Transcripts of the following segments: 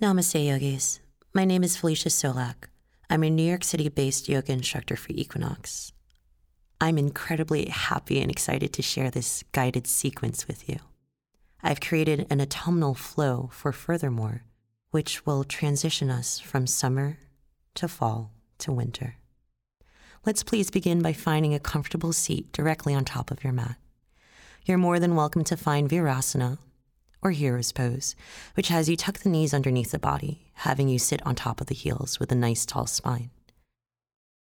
Namaste, yogis. My name is Felicia Csolak. I'm a New York City based yoga instructor for Equinox. I'm incredibly happy and excited to share this guided sequence with you. I've created an autumnal flow for Furthermore, which will transition us from summer to fall to winter. Let's please begin by finding a comfortable seat directly on top of your mat. You're more than welcome to find Virasana or Hero's Pose, which has you tuck the knees underneath the body, having you sit on top of the heels with a nice tall spine.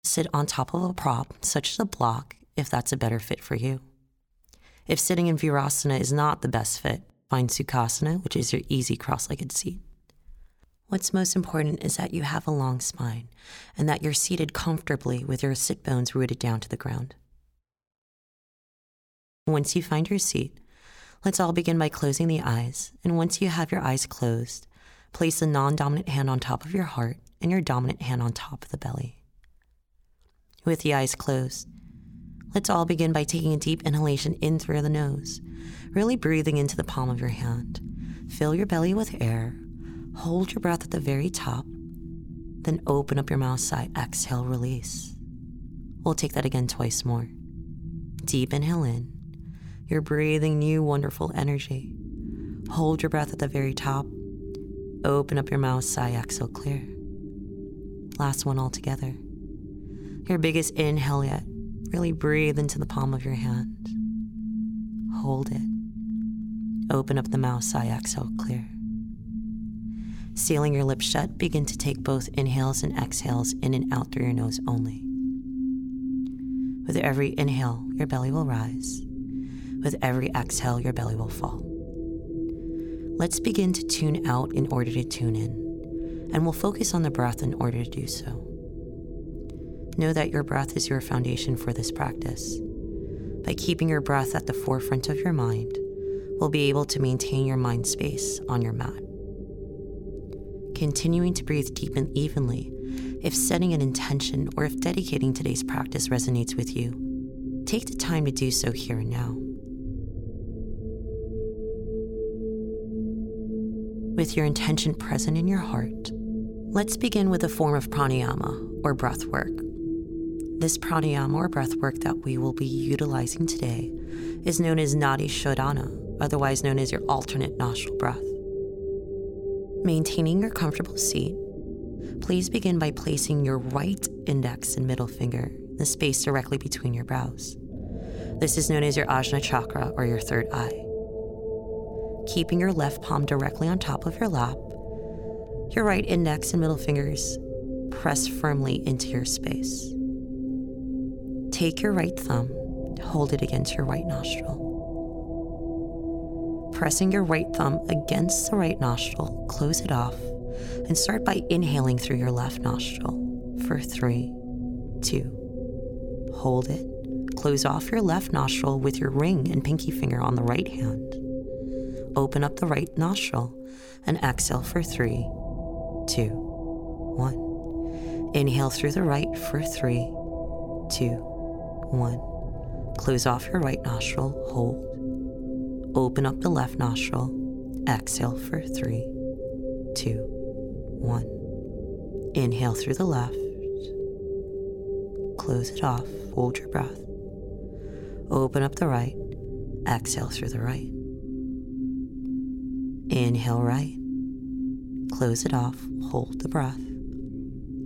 Sit on top of a prop, such as a block, if that's a better fit for you. If sitting in Virasana is not the best fit, find Sukhasana, which is your easy cross legged seat. What's most important is that you have a long spine and that you're seated comfortably with your sit bones rooted down to the ground. Once you find your seat, let's all begin by closing the eyes. And once you have your eyes closed, place the non dominant hand on top of your heart and your dominant hand on top of the belly. With the eyes closed, let's all begin by taking a deep inhalation in through the nose, really breathing into the palm of your hand. Fill your belly with air Hold your breath at the very top, then open up your mouth side. Exhale, release. We'll take that again twice more. Deep inhale in. You're breathing new, wonderful energy. Hold your breath at the very top. Open up your mouth, sigh, exhale, clear. Last one all together. Your biggest inhale yet. Really breathe into the palm of your hand. Hold it. Open up the mouth, sigh, exhale, clear. Sealing your lips shut, begin to take both inhales and exhales in and out through your nose only. With every inhale, your belly will rise. With every exhale, your belly will fall. Let's begin to tune out in order to tune in, and we'll focus on the breath in order to do so. Know that your breath is your foundation for this practice. By keeping your breath at the forefront of your mind, we'll be able to maintain your mind space on your mat continuing to breathe deep and evenly, if setting an intention or if dedicating today's practice resonates with you, take the time to do so here and now. With your intention present in your heart, let's begin with a form of pranayama or breath work. This pranayama or breath work that we will be utilizing today is known as Nadi Shodhana, otherwise known as your alternate nostril breath. Maintaining your comfortable seat, please begin by placing your right index and middle finger in the space directly between your brows. This is known as your Ajna chakra or your third eye. Keeping your left palm directly on top of your lap, your right index and middle fingers press firmly into your space. Take your right thumb, hold it against your right nostril pressing your right thumb against the right nostril, close it off, and start by inhaling through your left nostril for three, two. Hold it. Close off your left nostril with your ring and pinky finger on the right hand. Open up the right nostril and exhale for three, two, one. Inhale through the right for three, two, one. Close off your right nostril, hold. Open up the left nostril. Exhale for three, two, one. Inhale through the left. Close it off. Hold your breath. Open up the right. Exhale through the right. Inhale right. Close it off. Hold the breath.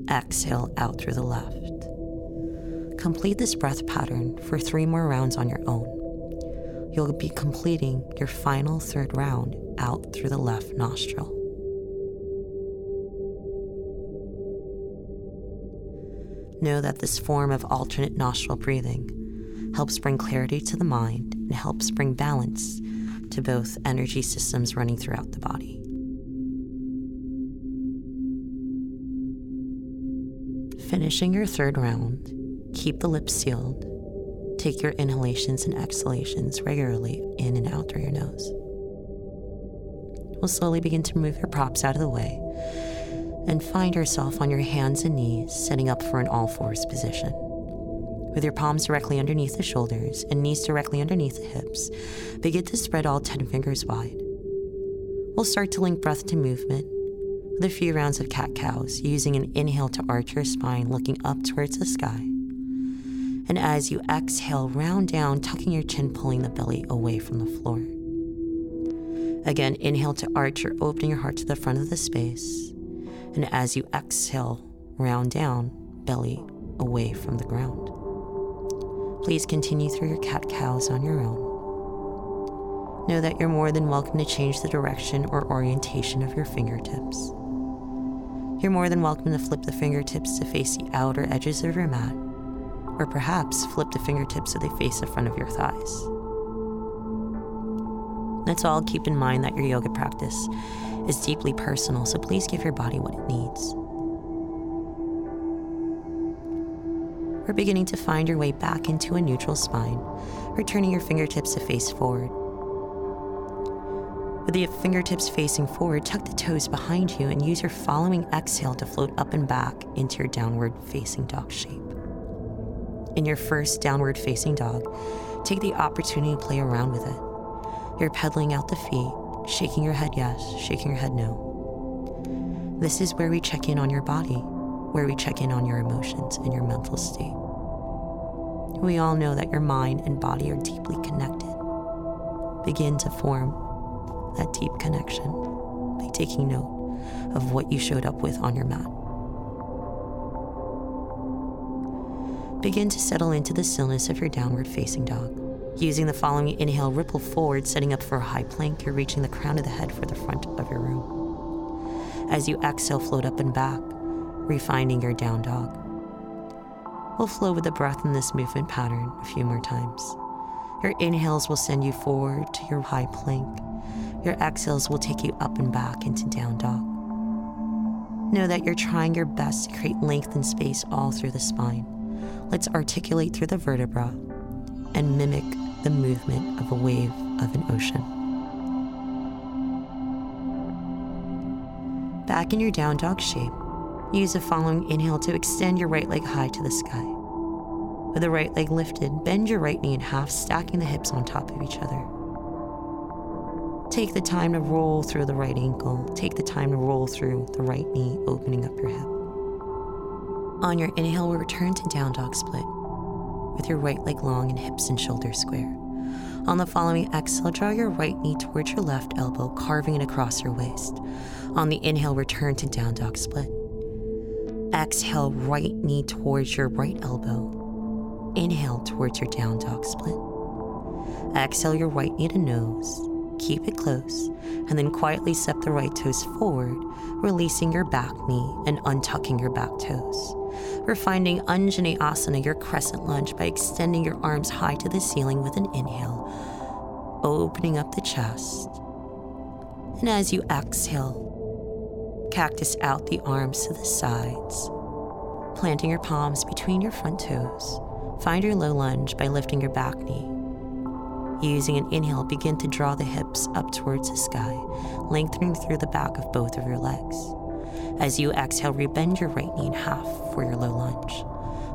Exhale out through the left. Complete this breath pattern for three more rounds on your own you'll be completing your final third round out through the left nostril. Know that this form of alternate nostril breathing helps bring clarity to the mind and helps bring balance to both energy systems running throughout the body. Finishing your third round, keep the lips sealed Take your inhalations and exhalations regularly in and out through your nose. We'll slowly begin to move your props out of the way and find yourself on your hands and knees, setting up for an all fours position. With your palms directly underneath the shoulders and knees directly underneath the hips, begin to spread all 10 fingers wide. We'll start to link breath to movement with a few rounds of cat cows, using an inhale to arch your spine, looking up towards the sky. And as you exhale, round down, tucking your chin, pulling the belly away from the floor. Again, inhale to arch or opening your heart to the front of the space. And as you exhale, round down, belly away from the ground. Please continue through your cat cows on your own. Know that you're more than welcome to change the direction or orientation of your fingertips. You're more than welcome to flip the fingertips to face the outer edges of your mat, or perhaps flip the fingertips so they face the front of your thighs. Let's all keep in mind that your yoga practice is deeply personal, so please give your body what it needs. We're beginning to find your way back into a neutral spine, returning your fingertips to face forward. With the fingertips facing forward, tuck the toes behind you and use your following exhale to float up and back into your downward facing dog shape. In your first downward facing dog, take the opportunity to play around with it. You're pedaling out the feet, shaking your head yes, shaking your head no. This is where we check in on your body, where we check in on your emotions and your mental state. We all know that your mind and body are deeply connected. Begin to form that deep connection by taking note of what you showed up with on your mat. Begin to settle into the stillness of your downward facing dog. Using the following inhale, ripple forward, setting up for a high plank. You're reaching the crown of the head for the front of your room. As you exhale, float up and back, refining your down dog. We'll flow with the breath in this movement pattern a few more times. Your inhales will send you forward to your high plank. Your exhales will take you up and back into down dog. Know that you're trying your best to create length and space all through the spine. Let's articulate through the vertebra and mimic the movement of a wave of an ocean. Back in your down dog shape, use the following inhale to extend your right leg high to the sky. With the right leg lifted, bend your right knee in half, stacking the hips on top of each other. Take the time to roll through the right ankle. Take the time to roll through the right knee, opening up your hip. On your inhale, we'll return to down dog split with your right leg long and hips and shoulders square. On the following exhale, draw your right knee towards your left elbow, carving it across your waist. On the inhale, return to down dog split. Exhale, right knee towards your right elbow. Inhale towards your down dog split. Exhale your right knee to nose keep it close, and then quietly step the right toes forward, releasing your back knee and untucking your back toes. We're finding Anjaneyasana, your crescent lunge, by extending your arms high to the ceiling with an inhale, opening up the chest. And as you exhale, cactus out the arms to the sides, planting your palms between your front toes. Find your low lunge by lifting your back knee Using an inhale, begin to draw the hips up towards the sky, lengthening through the back of both of your legs. As you exhale, rebend your right knee in half for your low lunge.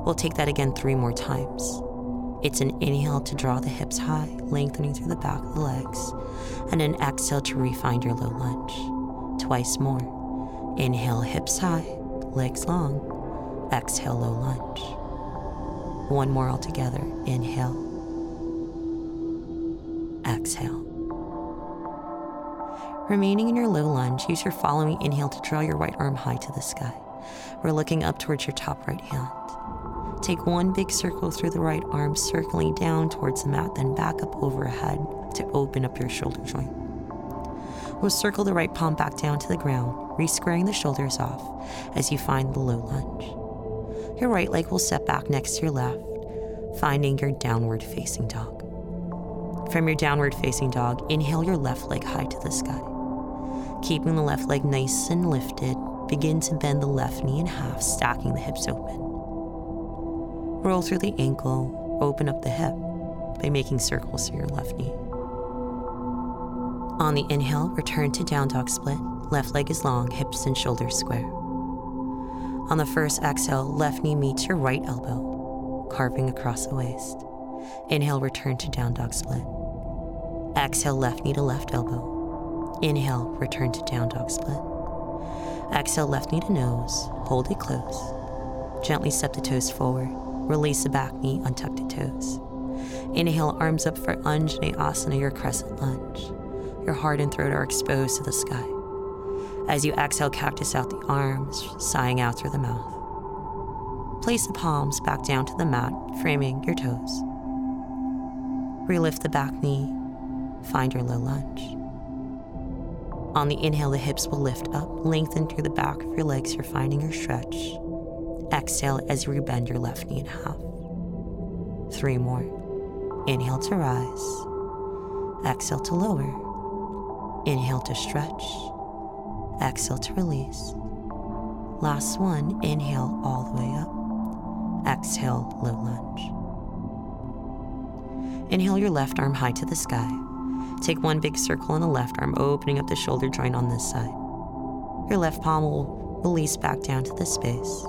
We'll take that again three more times. It's an inhale to draw the hips high, lengthening through the back of the legs, and an exhale to refine your low lunge. Twice more. Inhale, hips high, legs long. Exhale, low lunge. One more altogether. Inhale exhale. Remaining in your low lunge, use your following inhale to draw your right arm high to the sky. We're looking up towards your top right hand. Take one big circle through the right arm, circling down towards the mat, then back up overhead to open up your shoulder joint. We'll circle the right palm back down to the ground, re-squaring the shoulders off as you find the low lunge. Your right leg will step back next to your left, finding your downward facing dog. From your downward facing dog, inhale your left leg high to the sky. Keeping the left leg nice and lifted, begin to bend the left knee in half, stacking the hips open. Roll through the ankle, open up the hip by making circles through your left knee. On the inhale, return to down dog split. Left leg is long, hips and shoulders square. On the first exhale, left knee meets your right elbow, carving across the waist. Inhale, return to down dog split. Exhale, left knee to left elbow. Inhale, return to down dog split. Exhale left knee to nose, hold it close. Gently step the toes forward, release the back knee, untuck the toes. Inhale, arms up for Anjaneyasana, your crescent lunge. Your heart and throat are exposed to the sky. As you exhale, cactus out the arms, sighing out through the mouth. Place the palms back down to the mat, framing your toes. Relift the back knee, find your low lunge. On the inhale, the hips will lift up, lengthen through the back of your legs. You're finding your stretch. Exhale as you rebend your left knee in half. Three more. Inhale to rise. Exhale to lower. Inhale to stretch. Exhale to release. Last one. Inhale all the way up. Exhale, low lunge. Inhale your left arm high to the sky. Take one big circle in the left arm, opening up the shoulder joint on this side. Your left palm will release back down to the space.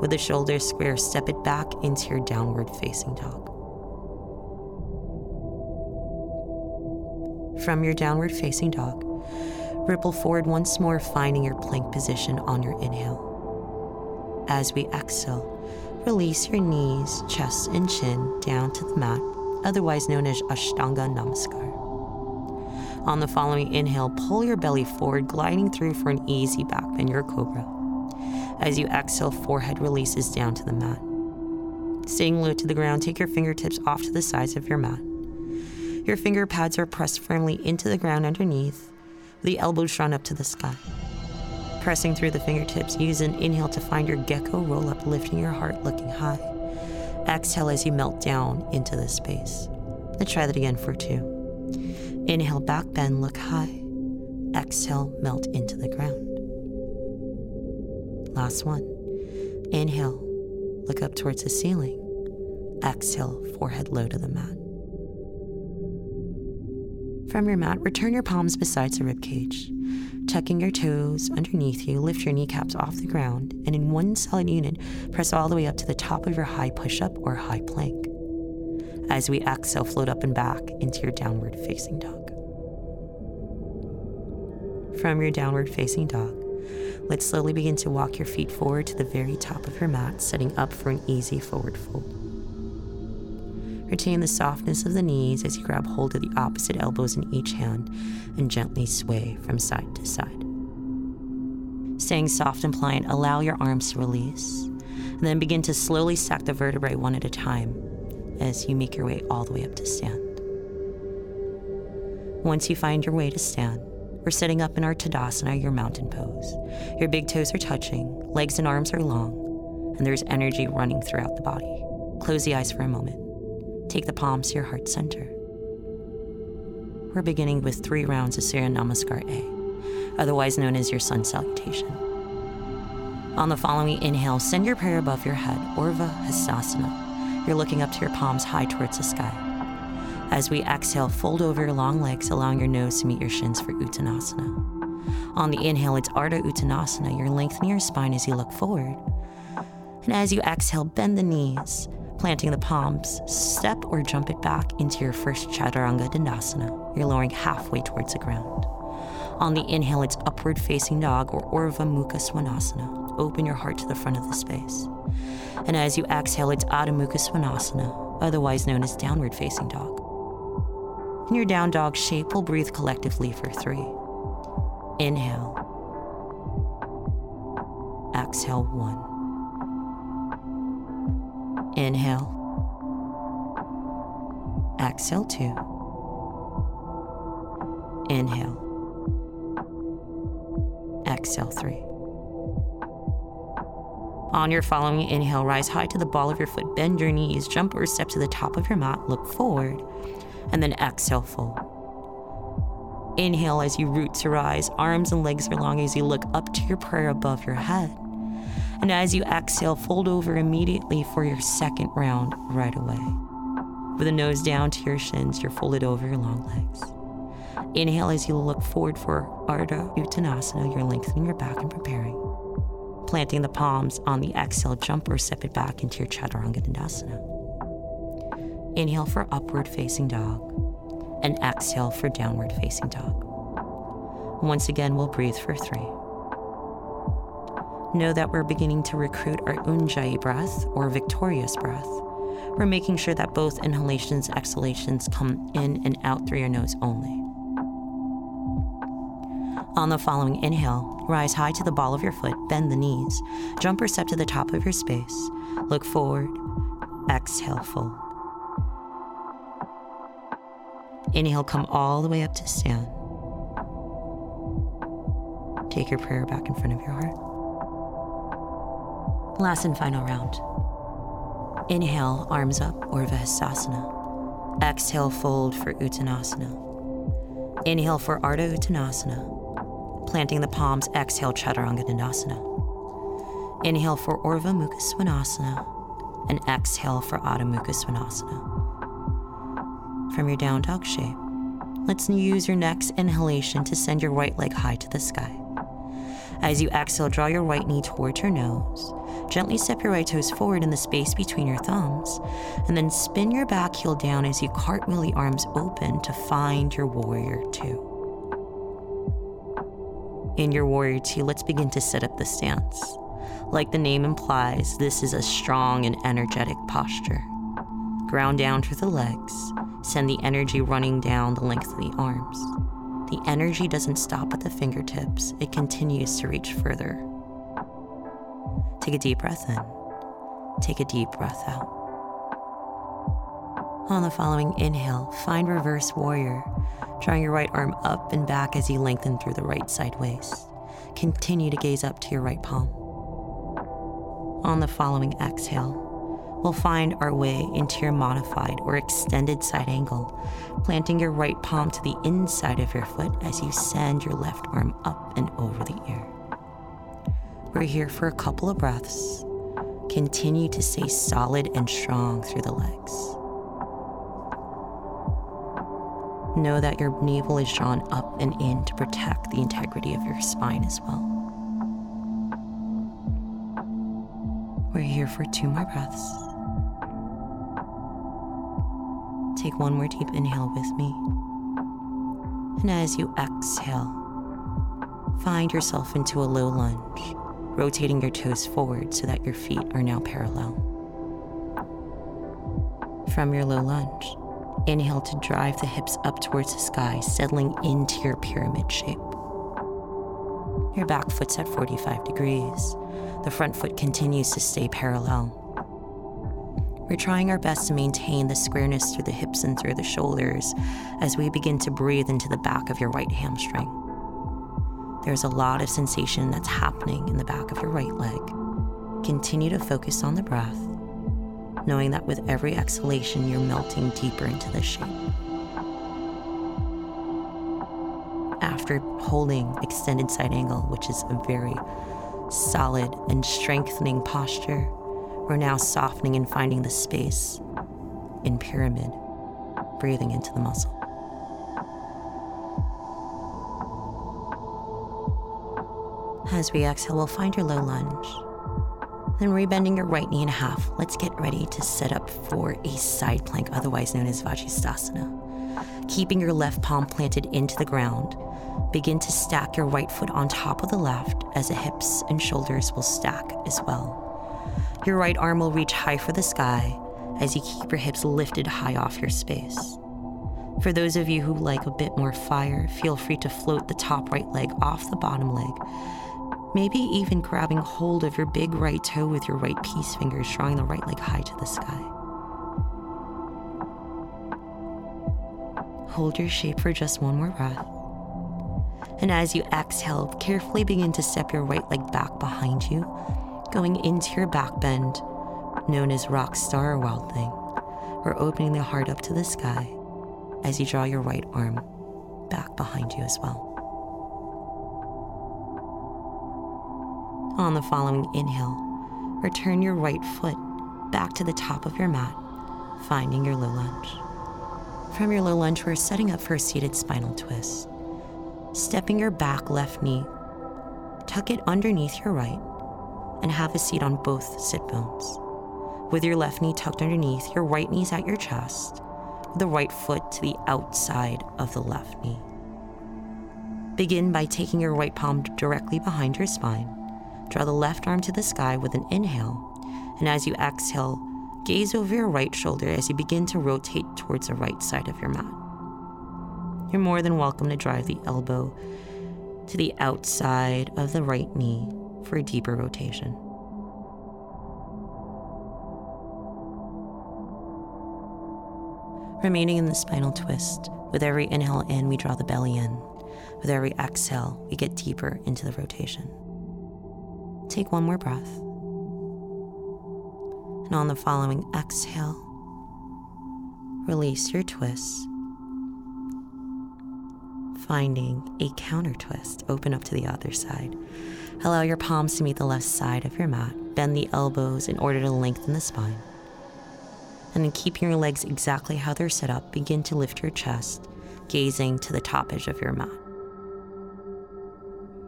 With the shoulders square, step it back into your downward facing dog. From your downward facing dog, ripple forward once more, finding your plank position on your inhale. As we exhale, release your knees, chest, and chin down to the mat, otherwise known as Ashtanga Namaskar. On the following inhale, pull your belly forward, gliding through for an easy back bend, your cobra. As you exhale, forehead releases down to the mat. Staying low to the ground, take your fingertips off to the sides of your mat. Your finger pads are pressed firmly into the ground underneath, the elbows drawn up to the sky. Pressing through the fingertips, use an inhale to find your gecko roll up, lifting your heart, looking high. Exhale as you melt down into the space. Let's try that again for two. Inhale, back bend, look high. Exhale, melt into the ground. Last one. Inhale, look up towards the ceiling. Exhale, forehead low to the mat. From your mat, return your palms beside the ribcage. Tucking your toes underneath you, lift your kneecaps off the ground, and in one solid unit, press all the way up to the top of your high push up or high plank. As we exhale, float up and back into your downward facing dog. From your downward facing dog, let's slowly begin to walk your feet forward to the very top of your mat, setting up for an easy forward fold. Retain the softness of the knees as you grab hold of the opposite elbows in each hand and gently sway from side to side. Staying soft and pliant, allow your arms to release, and then begin to slowly stack the vertebrae one at a time as you make your way all the way up to stand. Once you find your way to stand, we're sitting up in our Tadasana, your mountain pose. Your big toes are touching, legs and arms are long, and there's energy running throughout the body. Close the eyes for a moment. Take the palms to your heart center. We're beginning with three rounds of Surya Namaskar A, otherwise known as your sun salutation. On the following inhale, send your prayer above your head, Urdhva Hastasana, you're looking up to your palms high towards the sky. As we exhale, fold over your long legs, allowing your nose to meet your shins for Uttanasana. On the inhale, it's Ardha Uttanasana. You're lengthening your spine as you look forward. And as you exhale, bend the knees, planting the palms, step or jump it back into your first Chaturanga Dandasana. You're lowering halfway towards the ground. On the inhale, it's upward facing dog or Urdhva Mukha Svanasana. Open your heart to the front of the space. And as you exhale, it's Adho Mukha Svanasana, otherwise known as downward facing dog. In your down dog shape, we'll breathe collectively for three. Inhale. Exhale, one. Inhale. Exhale, two. Inhale. Exhale, three. On your following inhale, rise high to the ball of your foot, bend your knees, jump or step to the top of your mat, look forward, and then exhale, fold. Inhale as you root to rise, arms and legs are long as you look up to your prayer above your head. And as you exhale, fold over immediately for your second round right away. With the nose down to your shins, you're folded over your long legs. Inhale as you look forward for Ardha Uttanasana, you're lengthening your back and preparing planting the palms on the exhale, jump or step it back into your Chaturanga Dandasana. Inhale for upward facing dog, and exhale for downward facing dog. Once again, we'll breathe for three. Know that we're beginning to recruit our Ujjayi breath or victorious breath. We're making sure that both inhalations, exhalations come in and out through your nose only. On the following inhale, rise high to the ball of your foot, bend the knees, jump or step to the top of your space, look forward, exhale, fold. Inhale, come all the way up to stand. Take your prayer back in front of your heart. Last and final round. Inhale, arms up, Urdhva Hastasana. Exhale, fold for Uttanasana. Inhale for Ardha Uttanasana. Planting the palms, exhale, Chaturanga Dandasana. Inhale for Urdhva Mukha Svanasana. And exhale for Adho Mukha Svanasana. From your down dog shape, let's use your next inhalation to send your right leg high to the sky. As you exhale, draw your right knee towards your nose. Gently step your right toes forward in the space between your thumbs, and then spin your back heel down as you cartwheel the arms open to find your warrior two. In your warrior two, let's begin to set up the stance. Like the name implies, this is a strong and energetic posture. Ground down through the legs, send the energy running down the length of the arms. The energy doesn't stop at the fingertips, it continues to reach further. Take a deep breath in. Take a deep breath out. On the following inhale, find reverse warrior, drawing your right arm up and back as you lengthen through the right side waist. Continue to gaze up to your right palm. On the following exhale, we'll find our way into your modified or extended side angle, planting your right palm to the inside of your foot as you send your left arm up and over the ear. We're here for a couple of breaths. Continue to stay solid and strong through the legs. Know that your navel is drawn up and in to protect the integrity of your spine as well. We're here for two more breaths. Take one more deep inhale with me. And as you exhale, find yourself into a low lunge, rotating your toes forward so that your feet are now parallel. From your low lunge, inhale to drive the hips up towards the sky, settling into your pyramid shape. Your back foot's at 45 degrees. The front foot continues to stay parallel. We're trying our best to maintain the squareness through the hips and through the shoulders as we begin to breathe into the back of your right hamstring. There's a lot of sensation that's happening in the back of your right leg. Continue to focus on the breath, knowing that with every exhalation, you're melting deeper into the shape. After holding extended side angle, which is a very solid and strengthening posture, we're now softening and finding the space in pyramid, breathing into the muscle. As we exhale, we'll find your low lunge. Then rebending your right knee in half, let's get ready to set up for a side plank, otherwise known as Vasisthasana. Keeping your left palm planted into the ground, begin to stack your right foot on top of the left as the hips and shoulders will stack as well. Your right arm will reach high for the sky as you keep your hips lifted high off your space. For those of you who like a bit more fire, feel free to float the top right leg off the bottom leg, maybe even grabbing hold of your big right toe with your right peace fingers, drawing the right leg high to the sky. Hold your shape for just one more breath. And as you exhale, carefully begin to step your right leg back behind you going into your back bend, known as rock star or wild thing, or opening the heart up to the sky as you draw your right arm back behind you as well. On the following inhale, return your right foot back to the top of your mat, finding your low lunge. From your low lunge, we're setting up for a seated spinal twist. Stepping your back left knee, tuck it underneath your right, and have a seat on both sit bones. With your left knee tucked underneath, your right knee's at your chest, the right foot to the outside of the left knee. Begin by taking your right palm directly behind your spine, draw the left arm to the sky with an inhale. And as you exhale, gaze over your right shoulder as you begin to rotate towards the right side of your mat. You're more than welcome to drive the elbow to the outside of the right knee for a deeper rotation. Remaining in the spinal twist, with every inhale in, we draw the belly in. With every exhale, we get deeper into the rotation. Take one more breath. And on the following exhale, release your twist, finding a counter twist. Open up to the other side. Allow your palms to meet the left side of your mat. Bend the elbows in order to lengthen the spine. And then keeping your legs exactly how they're set up, begin to lift your chest, gazing to the top edge of your mat.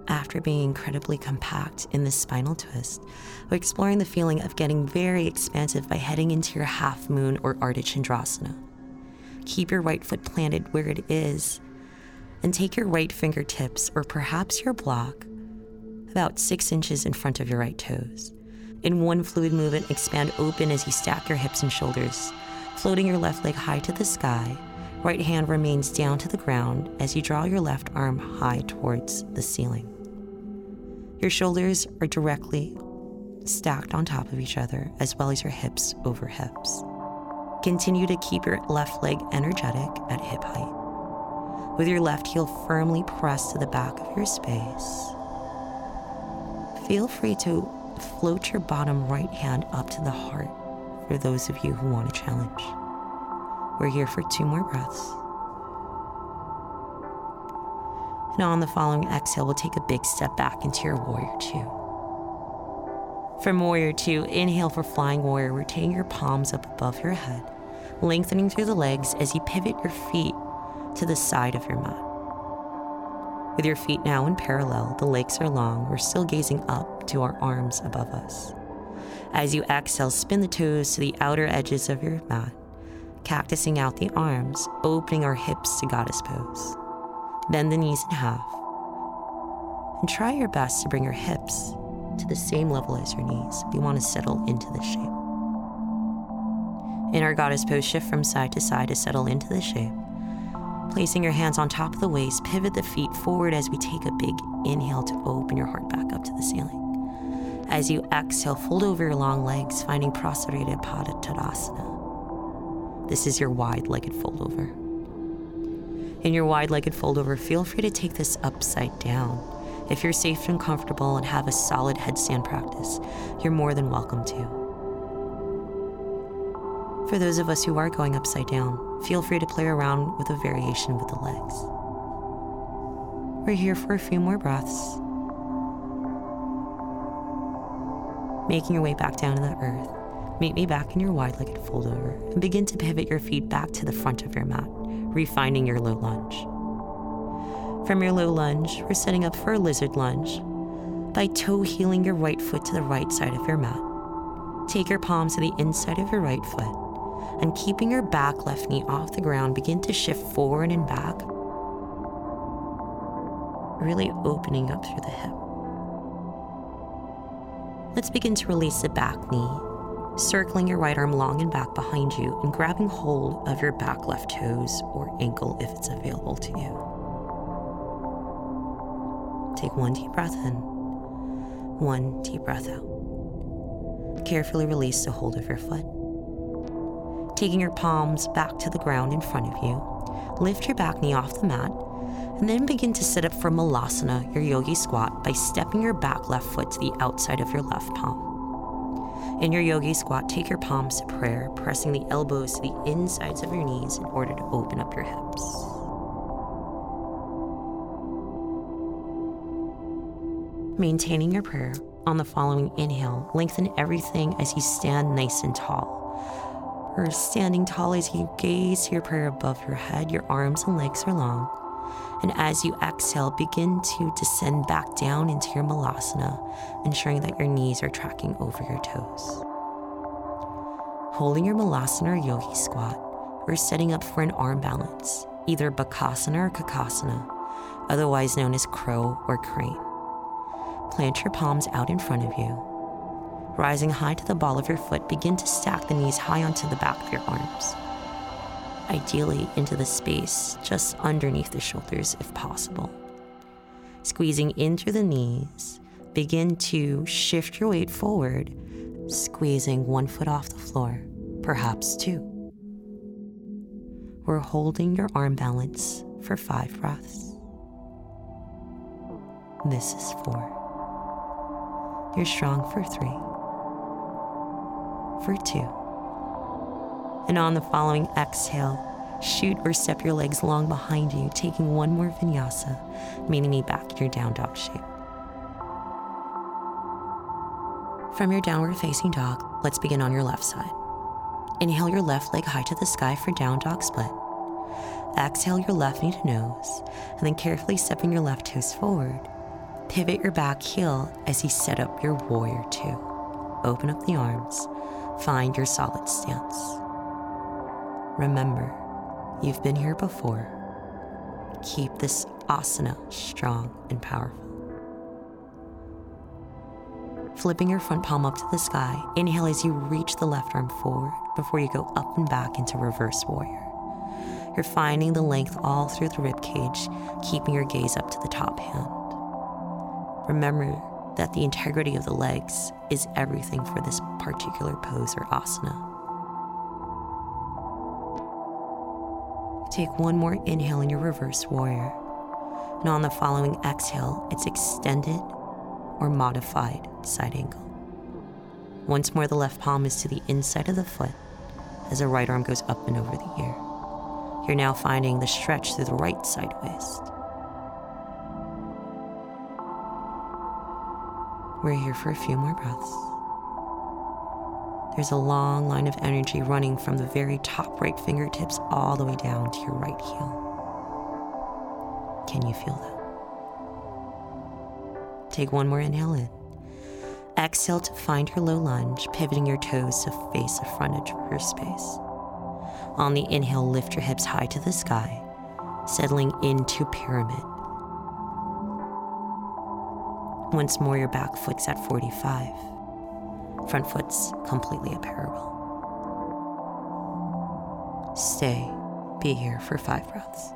After being incredibly compact in this spinal twist, we're exploring the feeling of getting very expansive by heading into your half moon or Ardha Chandrasana. Keep your right foot planted where it is and take your right fingertips or perhaps your block about six inches in front of your right toes. In one fluid movement, expand open as you stack your hips and shoulders, floating your left leg high to the sky. Right hand remains down to the ground as you draw your left arm high towards the ceiling. Your shoulders are directly stacked on top of each other, as well as your hips over hips. Continue to keep your left leg energetic at hip height with your left heel firmly pressed to the back of your space. Feel free to float your bottom right hand up to the heart for those of you who want a challenge. We're here for two more breaths. And on the following exhale, we'll take a big step back into your warrior two. From warrior two, inhale for flying warrior, rotating your palms up above your head, lengthening through the legs as you pivot your feet to the side of your mat. With your feet now in parallel, the legs are long, we're still gazing up to our arms above us. As you exhale, spin the toes to the outer edges of your mat, cactusing out the arms, opening our hips to goddess pose. Bend the knees in half, and try your best to bring your hips to the same level as your knees. if you want to settle into this shape. In our goddess pose, shift from side to side to settle into the shape. Placing your hands on top of the waist, pivot the feet forward as we take a big inhale to open your heart back up to the ceiling. As you exhale, fold over your long legs, finding Prasarita Padottanasana. This is your wide legged fold over. In your wide legged fold over, feel free to take this upside down. If you're safe and comfortable and have a solid headstand practice, you're more than welcome to. For those of us who are going upside down, feel free to play around with a variation with the legs. We're here for a few more breaths. Making your way back down to the earth, meet me back in your wide legged fold over and begin to pivot your feet back to the front of your mat, refining your low lunge. From your low lunge, we're setting up for a lizard lunge by toe heeling your right foot to the right side of your mat. Take your palms to the inside of your right foot and keeping your back left knee off the ground, begin to shift forward and back, really opening up through the hip. Let's begin to release the back knee, circling your right arm long and back behind you and grabbing hold of your back left toes or ankle if it's available to you. Take one deep breath in, one deep breath out. Carefully release the hold of your foot taking your palms back to the ground in front of you. Lift your back knee off the mat, and then begin to sit up for Malasana, your yogi squat, by stepping your back left foot to the outside of your left palm. In your yogi squat, take your palms to prayer, pressing the elbows to the insides of your knees in order to open up your hips. Maintaining your prayer on the following inhale, lengthen everything as you stand nice and tall or standing tall as you gaze your prayer above your head. Your arms and legs are long. And as you exhale, begin to descend back down into your malasana, ensuring that your knees are tracking over your toes. Holding your malasana or yogi squat, we're setting up for an arm balance, either bakasana or kakasana, otherwise known as crow or crane. Plant your palms out in front of you. Rising high to the ball of your foot, begin to stack the knees high onto the back of your arms. Ideally, into the space just underneath the shoulders if possible. Squeezing in through the knees, begin to shift your weight forward, squeezing one foot off the floor, perhaps two. We're holding your arm balance for five breaths. This is four. You're strong for three, for two. And on the following exhale, shoot or step your legs long behind you, taking one more vinyasa, meeting me back in your down dog shape. From your downward facing dog, let's begin on your left side. Inhale your left leg high to the sky for down dog split. Exhale your left knee to nose, and then carefully stepping your left toes forward. Pivot your back heel as you set up your warrior two. Open up the arms, find your solid stance. Remember, you've been here before. Keep this asana strong and powerful. Flipping your front palm up to the sky, inhale as you reach the left arm forward before you go up and back into reverse warrior. You're finding the length all through the rib cage, keeping your gaze up to the top hand. Remember that the integrity of the legs is everything for this particular pose or asana. Take one more inhale in your reverse warrior. And on the following exhale, it's extended or modified side angle. Once more, the left palm is to the inside of the foot as the right arm goes up and over the ear. You're now finding the stretch through the right side waist. We're here for a few more breaths. There's a long line of energy running from the very top right fingertips all the way down to your right heel. Can you feel that? Take one more inhale in. Exhale to find your low lunge, pivoting your toes to face the front edge of your space. On the inhale, lift your hips high to the sky, settling into pyramid. Once more, your back foot's at 45. Front foot's completely a parallel. Stay, be here for five breaths.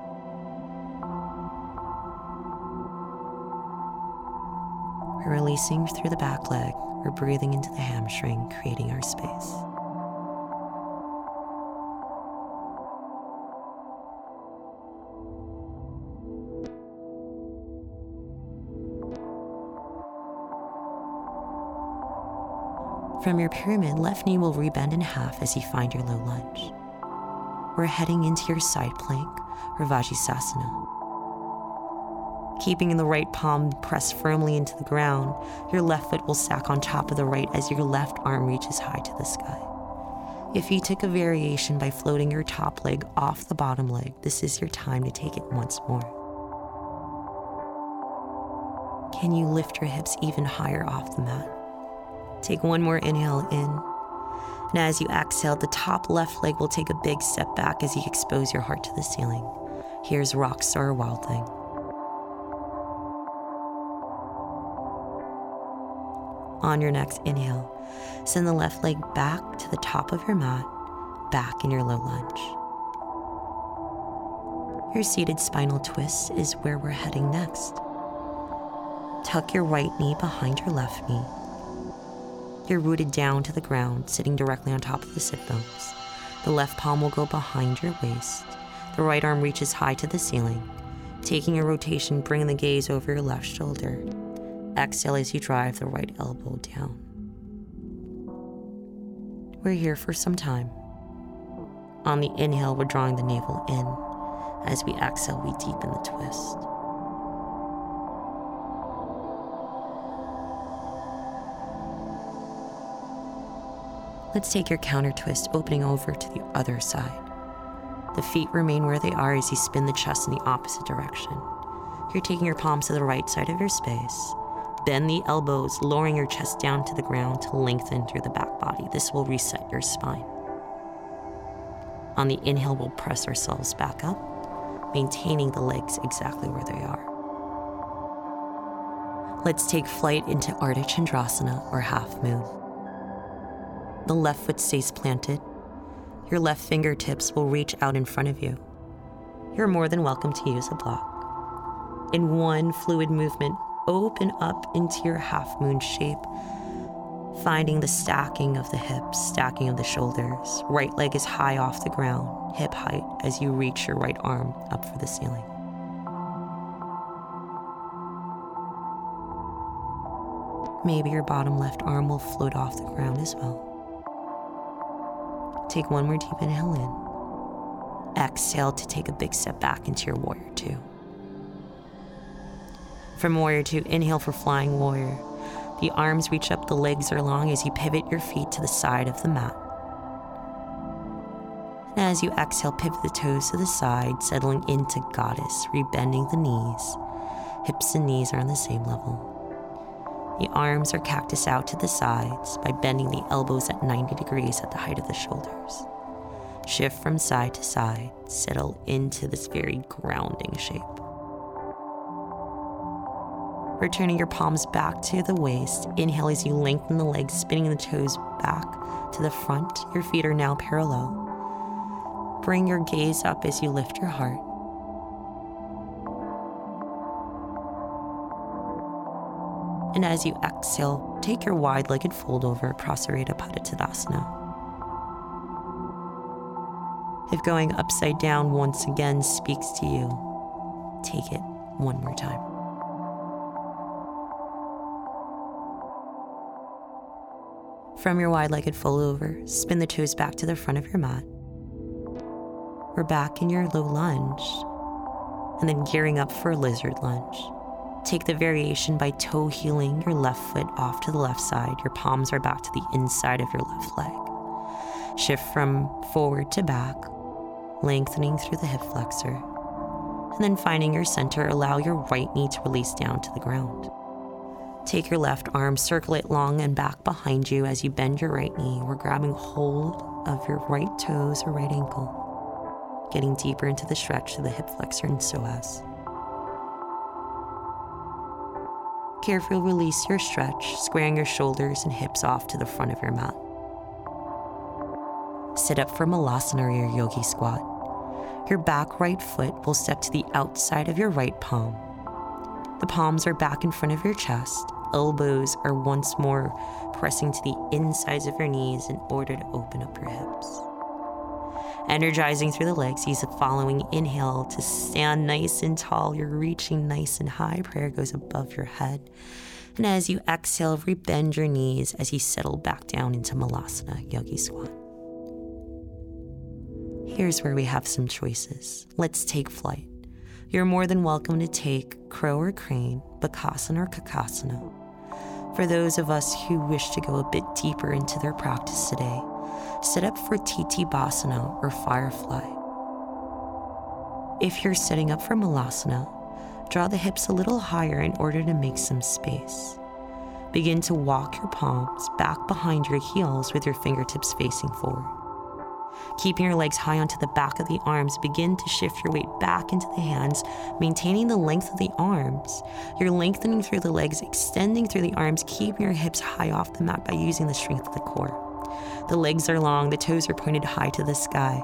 We're releasing through the back leg. We're breathing into the hamstring, creating our space. From your pyramid, left knee will rebend in half as you find your low lunge. We're heading into your side plank, or Vasisthasana. Keeping the right palm pressed firmly into the ground, your left foot will stack on top of the right as your left arm reaches high to the sky. If you took a variation by floating your top leg off the bottom leg, this is your time to take it once more. Can you lift your hips even higher off the mat? Take one more inhale in. And as you exhale, the top left leg will take a big step back as you expose your heart to the ceiling. Here's Rockstar Wild Thing. On your next inhale, send the left leg back to the top of your mat, back in your low lunge. Your seated spinal twist is where we're heading next. Tuck your right knee behind your left knee rooted down to the ground, sitting directly on top of the sit bones. The left palm will go behind your waist. The right arm reaches high to the ceiling. Taking a rotation, bring the gaze over your left shoulder. Exhale as you drive the right elbow down. We're here for some time. On the inhale, we're drawing the navel in. As we exhale, we deepen the twist. Let's take your counter twist, opening over to the other side. The feet remain where they are as you spin the chest in the opposite direction. You're taking your palms to the right side of your space. Bend the elbows, lowering your chest down to the ground to lengthen through the back body. This will reset your spine. On the inhale, we'll press ourselves back up, maintaining the legs exactly where they are. Let's take flight into Ardha Chandrasana or half moon. The left foot stays planted. Your left fingertips will reach out in front of you. You're more than welcome to use a block. In one fluid movement, open up into your half moon shape, finding the stacking of the hips, stacking of the shoulders. Right leg is high off the ground, hip height, as you reach your right arm up for the ceiling. Maybe your bottom left arm will float off the ground as well. Take one more deep inhale in. Exhale to take a big step back into your warrior two. From warrior two, inhale for flying warrior. The arms reach up, the legs are long as you pivot your feet to the side of the mat. And as you exhale, pivot the toes to the side, settling into goddess, rebending the knees. Hips and knees are on the same level. The arms are cactus out to the sides by bending the elbows at 90 degrees at the height of the shoulders. Shift from side to side, settle into this very grounding shape. Returning your palms back to the waist, inhale as you lengthen the legs, spinning the toes back to the front. Your feet are now parallel. Bring your gaze up as you lift your heart. And as you exhale, take your wide legged fold over, Prasarita Padottanasana. If going upside down once again speaks to you, take it one more time. From your wide legged fold over, spin the toes back to the front of your mat. We're back in your low lunge, and then gearing up for a lizard lunge. Take the variation by toe heeling your left foot off to the left side. Your palms are back to the inside of your left leg. Shift from forward to back, lengthening through the hip flexor. And then finding your center, allow your right knee to release down to the ground. Take your left arm, circle it long and back behind you as you bend your right knee. We're grabbing hold of your right toes or right ankle, getting deeper into the stretch to the hip flexor and psoas. Carefully release your stretch, squaring your shoulders and hips off to the front of your mat. Sit up for Malasana or your yogi squat. Your back right foot will step to the outside of your right palm. The palms are back in front of your chest. Elbows are once more pressing to the insides of your knees in order to open up your hips. Energizing through the legs, use the following inhale to stand nice and tall. You're reaching nice and high. Prayer goes above your head. And as you exhale, rebend your knees as you settle back down into Malasana, Yogi Squat. Here's where we have some choices. Let's take flight. You're more than welcome to take crow or crane, bakasana or kakasana. For those of us who wish to go a bit deeper into their practice today, set up for Tittibhasana or Firefly. If you're setting up for Malasana, draw the hips a little higher in order to make some space. Begin to walk your palms back behind your heels with your fingertips facing forward. Keeping your legs high onto the back of the arms, begin to shift your weight back into the hands, maintaining the length of the arms. You're lengthening through the legs, extending through the arms, keeping your hips high off the mat by using the strength of the core. The legs are long, the toes are pointed high to the sky.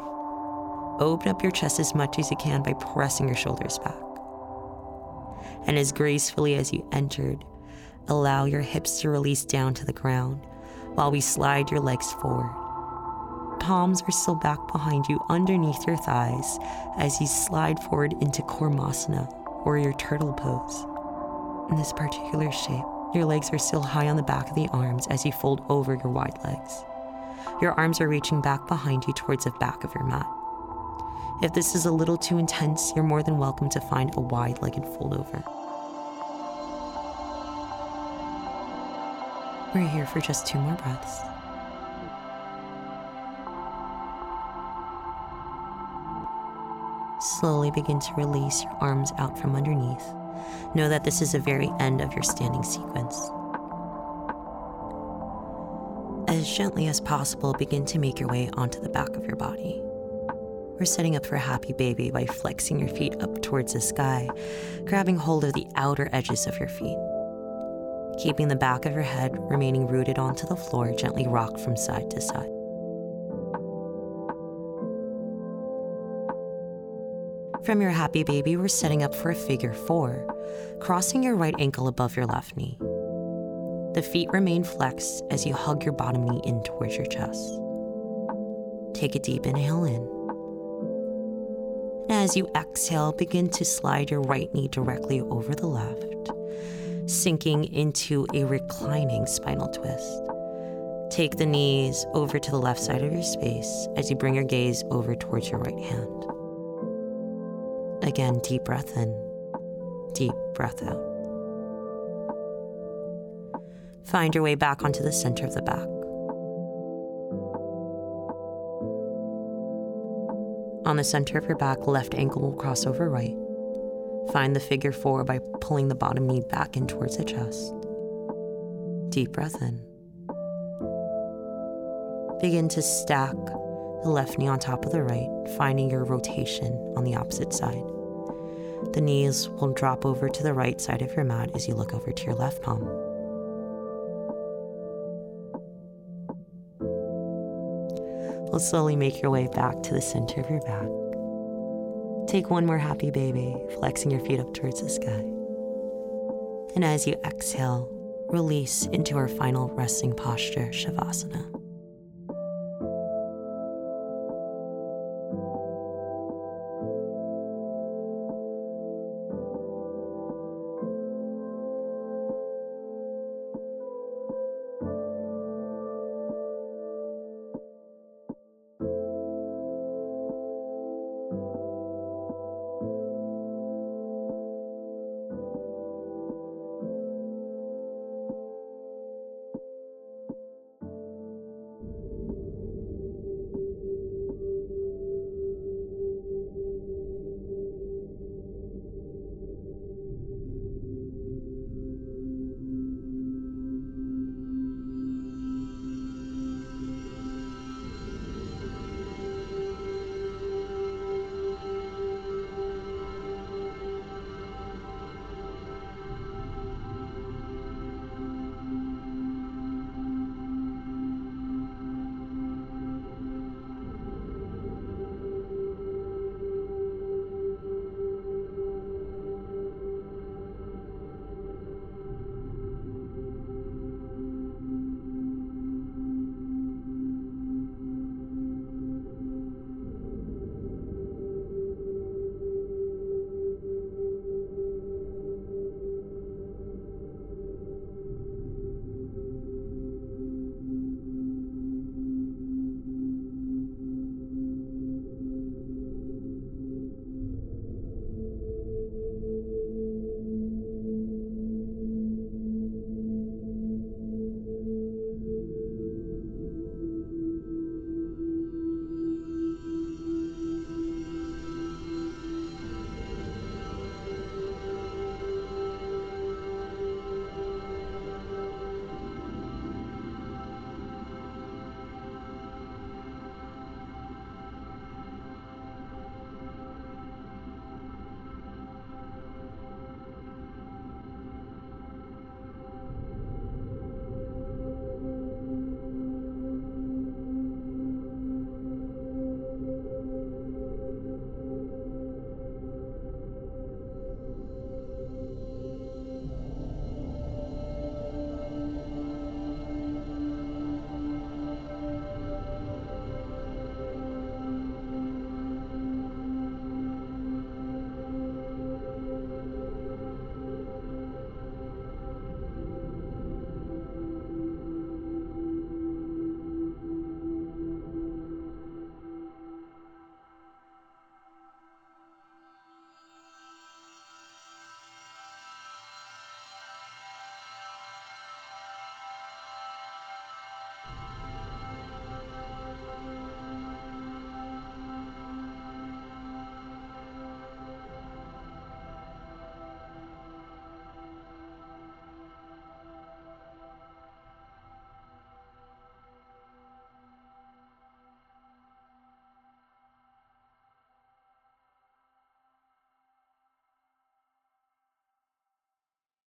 Open up your chest as much as you can by pressing your shoulders back. And as gracefully as you entered, allow your hips to release down to the ground while we slide your legs forward. Palms are still back behind you underneath your thighs as you slide forward into Kurmasana or your turtle pose. In this particular shape, your legs are still high on the back of the arms as you fold over your wide legs. Your arms are reaching back behind you towards the back of your mat. If this is a little too intense, you're more than welcome to find a wide legged fold over. We're here for just two more breaths. Slowly begin to release your arms out from underneath. Know that this is the very end of your standing sequence. As gently as possible, begin to make your way onto the back of your body. We're setting up for a happy baby by flexing your feet up towards the sky, grabbing hold of the outer edges of your feet. keeping the back of your head remaining rooted onto the floor, gently rock from side to side. From your happy baby, we're setting up for a figure four, crossing your right ankle above your left knee. The feet remain flexed as you hug your bottom knee in towards your chest. Take a deep inhale in. As you exhale, begin to slide your right knee directly over the left, sinking into a reclining spinal twist. Take the knees over to the left side of your space as you bring your gaze over towards your right hand. Again, deep breath in, deep breath out. Find your way back onto the center of the back. On the center of your back, left ankle will cross over right. Find the figure four by pulling the bottom knee back in towards the chest. Deep breath in. Begin to stack the left knee on top of the right, finding your rotation on the opposite side. The knees will drop over to the right side of your mat as you look over to your left palm. We'll slowly make your way back to the center of your back. Take one more happy baby, flexing your feet up towards the sky. And as you exhale, release into our final resting posture, Shavasana.